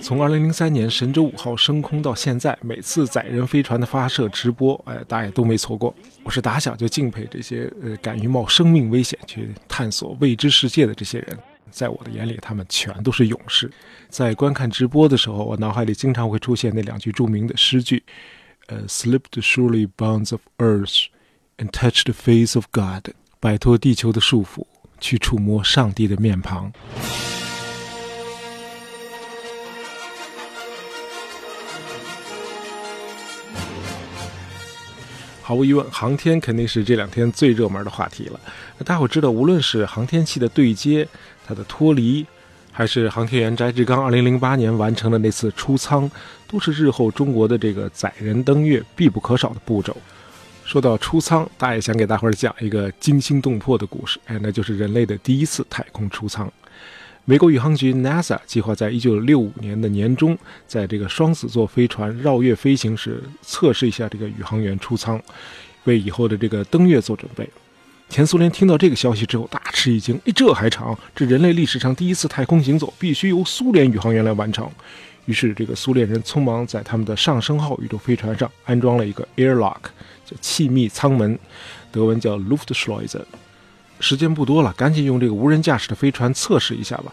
从2003年神舟五号升空到现在，每次载人飞船的发射直播，哎，大家也都没错过。我是打小就敬佩这些呃敢于冒生命危险去探索未知世界的这些人，在我的眼里，他们全都是勇士。在观看直播的时候，我脑海里经常会出现那两句著名的诗句：呃，slipped surely bounds of earth and touched the face of God，摆脱地球的束缚，去触摸上帝的面庞。毫无疑问，航天肯定是这两天最热门的话题了。那大伙知道，无论是航天器的对接、它的脱离，还是航天员翟志刚2008年完成的那次出舱，都是日后中国的这个载人登月必不可少的步骤。说到出舱，大爷想给大伙儿讲一个惊心动魄的故事，哎，那就是人类的第一次太空出舱。美国宇航局 NASA 计划在1965年的年中，在这个双子座飞船绕月飞行时测试一下这个宇航员出舱，为以后的这个登月做准备。前苏联听到这个消息之后大吃一惊，哎，这还长？这人类历史上第一次太空行走必须由苏联宇航员来完成。于是，这个苏联人匆忙在他们的上升号宇宙飞船上安装了一个 airlock，叫气密舱门，德文叫 Luftschleuse。时间不多了，赶紧用这个无人驾驶的飞船测试一下吧。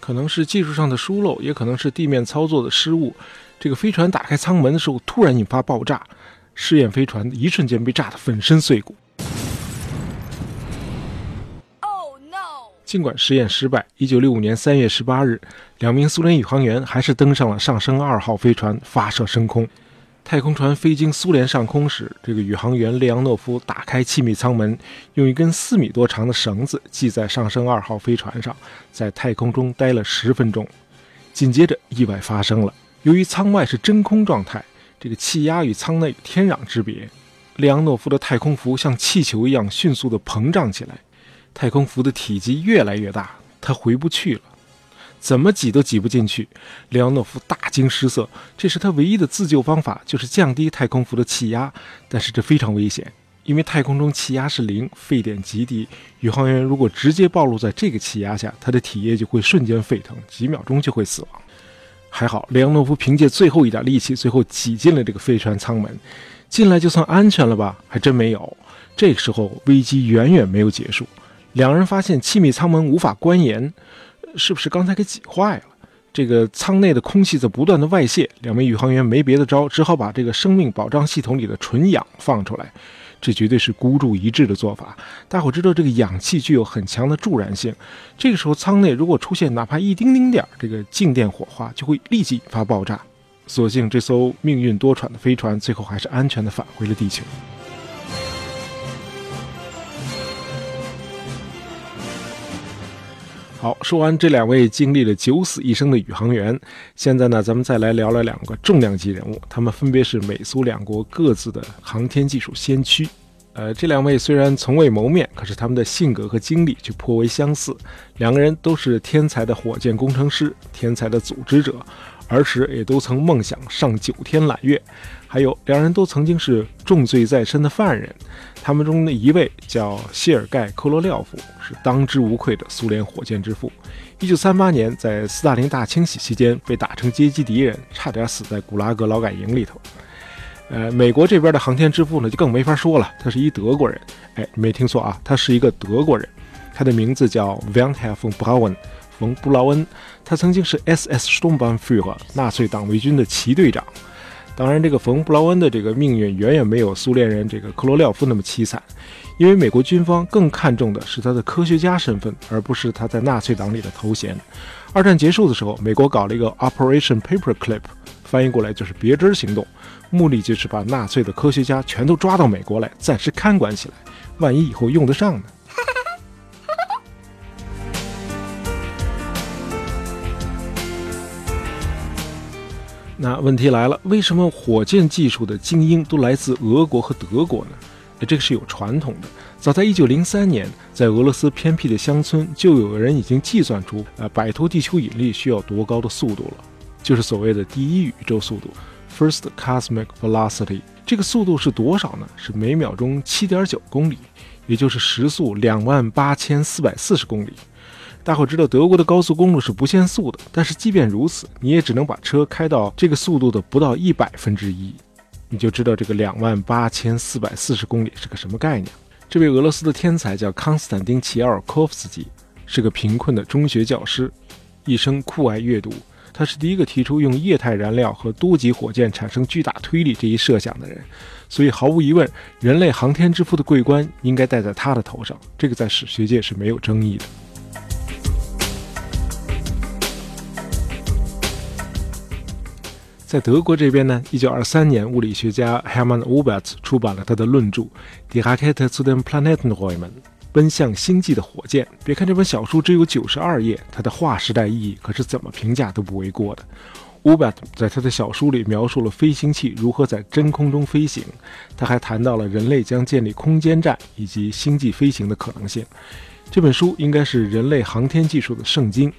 可能是技术上的疏漏，也可能是地面操作的失误。这个飞船打开舱门的时候，突然引发爆炸，试验飞船一瞬间被炸得粉身碎骨。Oh no！尽管实验失败，一九六五年三月十八日，两名苏联宇航员还是登上了上升二号飞船，发射升空。太空船飞经苏联上空时，这个宇航员列昂诺夫打开气密舱门，用一根四米多长的绳子系在上升二号飞船上，在太空中待了十分钟。紧接着，意外发生了。由于舱外是真空状态，这个气压与舱内有天壤之别。列昂诺夫的太空服像气球一样迅速地膨胀起来，太空服的体积越来越大，他回不去了。怎么挤都挤不进去，列昂诺夫大惊失色。这是他唯一的自救方法，就是降低太空服的气压。但是这非常危险，因为太空中气压是零，沸点极低。宇航员如果直接暴露在这个气压下，他的体液就会瞬间沸腾，几秒钟就会死亡。还好，列昂诺夫凭借最后一点力气，最后挤进了这个飞船舱门。进来就算安全了吧？还真没有。这个时候危机远远没有结束。两人发现气密舱门无法关严。是不是刚才给挤坏了？这个舱内的空气在不断的外泄，两名宇航员没别的招，只好把这个生命保障系统里的纯氧放出来。这绝对是孤注一掷的做法。大伙知道，这个氧气具有很强的助燃性，这个时候舱内如果出现哪怕一丁丁点儿这个静电火花，就会立即引发爆炸。所幸这艘命运多舛的飞船最后还是安全的返回了地球。好，说完这两位经历了九死一生的宇航员，现在呢，咱们再来聊聊两个重量级人物，他们分别是美苏两国各自的航天技术先驱。呃，这两位虽然从未谋面，可是他们的性格和经历却颇为相似。两个人都是天才的火箭工程师，天才的组织者，儿时也都曾梦想上九天揽月。还有，两人都曾经是重罪在身的犯人。他们中的一位叫谢尔盖·科罗廖夫，是当之无愧的苏联火箭之父。一九三八年，在斯大林大清洗期间被打成阶级敌人，差点死在古拉格劳改营里头。呃，美国这边的航天之父呢，就更没法说了，他是一德国人。哎，没听错啊，他是一个德国人。他的名字叫 Wernher von Braun，冯·布劳恩。他曾经是 SS Sturmbannführer，纳粹党卫军的旗队长。当然，这个冯·布劳恩的这个命运远远没有苏联人这个克罗廖夫那么凄惨，因为美国军方更看重的是他的科学家身份，而不是他在纳粹党里的头衔。二战结束的时候，美国搞了一个 Operation Paperclip，翻译过来就是“别针行动”，目的就是把纳粹的科学家全都抓到美国来，暂时看管起来，万一以后用得上呢？那问题来了，为什么火箭技术的精英都来自俄国和德国呢？这个是有传统的。早在1903年，在俄罗斯偏僻的乡村，就有人已经计算出，呃，摆脱地球引力需要多高的速度了，就是所谓的第一宇宙速度 （First Cosmic Velocity）。这个速度是多少呢？是每秒钟7.9公里，也就是时速2万八千四百四十公里。大伙知道德国的高速公路是不限速的，但是即便如此，你也只能把车开到这个速度的不到一百分之一，你就知道这个两万八千四百四十公里是个什么概念。这位俄罗斯的天才叫康斯坦丁·齐奥尔科夫斯基，是个贫困的中学教师，一生酷爱阅读。他是第一个提出用液态燃料和多级火箭产生巨大推力这一设想的人，所以毫无疑问，人类航天之父的桂冠应该戴在他的头上，这个在史学界是没有争议的。在德国这边呢，一九二三年，物理学家 Hermann Oberth 出版了他的论著《Die Rakete zu den Planetenräumen》，奔向星际的火箭。别看这本小书只有九十二页，它的划时代意义可是怎么评价都不为过的。Oberth 在他的小书里描述了飞行器如何在真空中飞行，他还谈到了人类将建立空间站以及星际飞行的可能性。这本书应该是人类航天技术的圣经。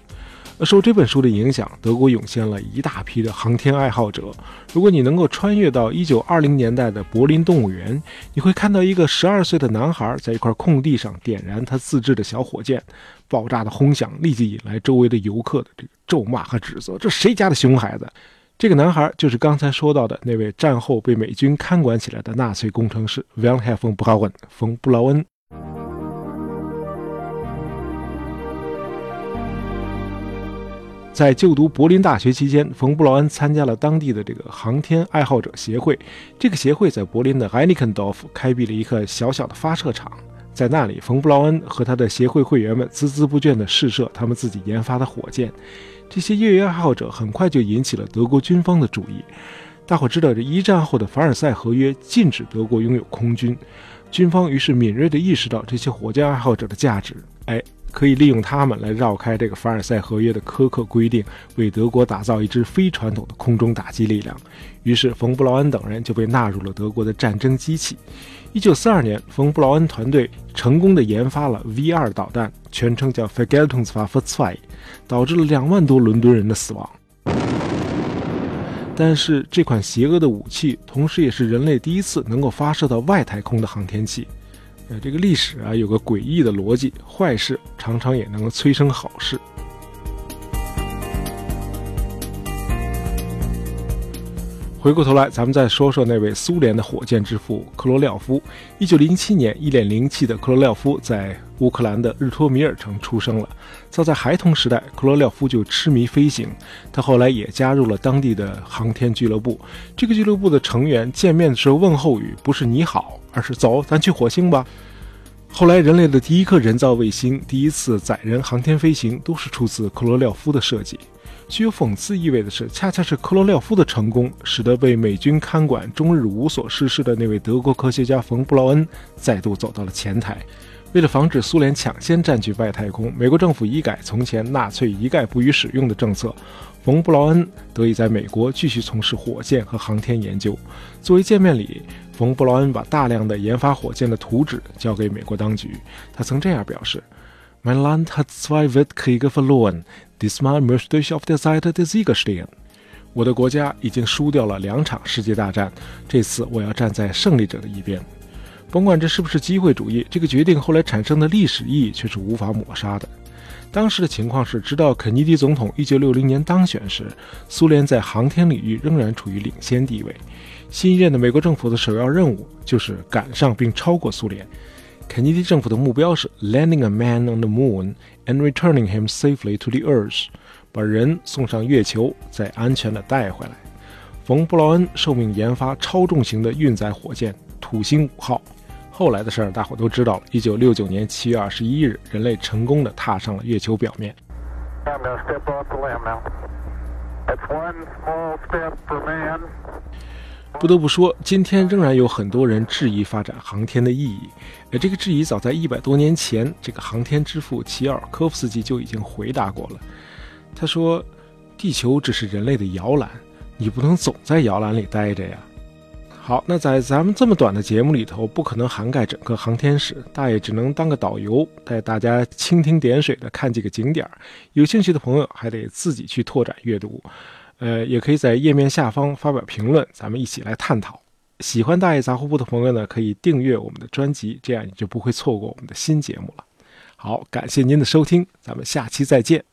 受这本书的影响，德国涌现了一大批的航天爱好者。如果你能够穿越到一九二零年代的柏林动物园，你会看到一个十二岁的男孩在一块空地上点燃他自制的小火箭，爆炸的轰响立即引来周围的游客的这个咒骂和指责：“这谁家的熊孩子？”这个男孩就是刚才说到的那位战后被美军看管起来的纳粹工程师 Wilhelm Braun 冯布劳恩。在就读柏林大学期间，冯布劳恩参加了当地的这个航天爱好者协会。这个协会在柏林的 r e i n i k e n d o r f 开辟了一个小小的发射场，在那里，冯布劳恩和他的协会会员们孜孜不倦地试射他们自己研发的火箭。这些业余爱好者很快就引起了德国军方的注意。大伙知道，这一战后的凡尔赛合约禁止德国拥有空军，军方于是敏锐地意识到这些火箭爱好者的价值。哎。可以利用他们来绕开这个凡尔赛合约的苛刻规定，为德国打造一支非传统的空中打击力量。于是，冯布劳恩等人就被纳入了德国的战争机器。一九四二年，冯布劳恩团队成功的研发了 V 二导弹，全称叫 Vergeltungswaffe II，导致了两万多伦敦人的死亡。但是，这款邪恶的武器，同时也是人类第一次能够发射到外太空的航天器。呃，这个历史啊，有个诡异的逻辑：坏事常常也能催生好事。回过头来，咱们再说说那位苏联的火箭之父克罗廖夫。一九零七年，一脸灵气的克罗廖夫在乌克兰的日托米尔城出生了。早在孩童时代，克罗廖夫就痴迷飞行。他后来也加入了当地的航天俱乐部。这个俱乐部的成员见面的时候问候语不是“你好”，而是“走，咱去火星吧”。后来，人类的第一颗人造卫星、第一次载人航天飞行，都是出自克罗廖夫的设计。具有讽刺意味的是，恰恰是克罗廖夫的成功，使得被美军看管、终日无所事事的那位德国科学家冯·布劳恩再度走到了前台。为了防止苏联抢先占据外太空，美国政府一改从前纳粹一概不予使用的政策，冯·布劳恩得以在美国继续从事火箭和航天研究。作为见面礼，冯·布劳恩把大量的研发火箭的图纸交给美国当局。他曾这样表示。Mein Land hat zwei Weltkriege verloren. Diesmal möchte ich auf der Seite der Sieger stehen. 我的国家已经输掉了两场世界大战，这次我要站在胜利者的一边。甭管这是不是机会主义，这个决定后来产生的历史意义却是无法抹杀的。当时的情况是，直到肯尼迪总统1960年当选时，苏联在航天领域仍然处于领先地位。新一任的美国政府的首要任务就是赶上并超过苏联。肯尼迪政府的目标是 landing a man on the moon and returning him safely to the Earth，把人送上月球，再安全的带回来。冯·布劳恩受命研发超重型的运载火箭土星五号。后来的事儿大伙都知道了。一九六九年七月二十一日，人类成功的踏上了月球表面。不得不说，今天仍然有很多人质疑发展航天的意义。而这个质疑早在一百多年前，这个航天之父齐尔科夫斯基就已经回答过了。他说：“地球只是人类的摇篮，你不能总在摇篮里待着呀。”好，那在咱们这么短的节目里头，不可能涵盖整个航天史，大爷只能当个导游，带大家蜻蜓点水的看几个景点。有兴趣的朋友还得自己去拓展阅读。呃，也可以在页面下方发表评论，咱们一起来探讨。喜欢大爷杂货铺的朋友呢，可以订阅我们的专辑，这样你就不会错过我们的新节目了。好，感谢您的收听，咱们下期再见。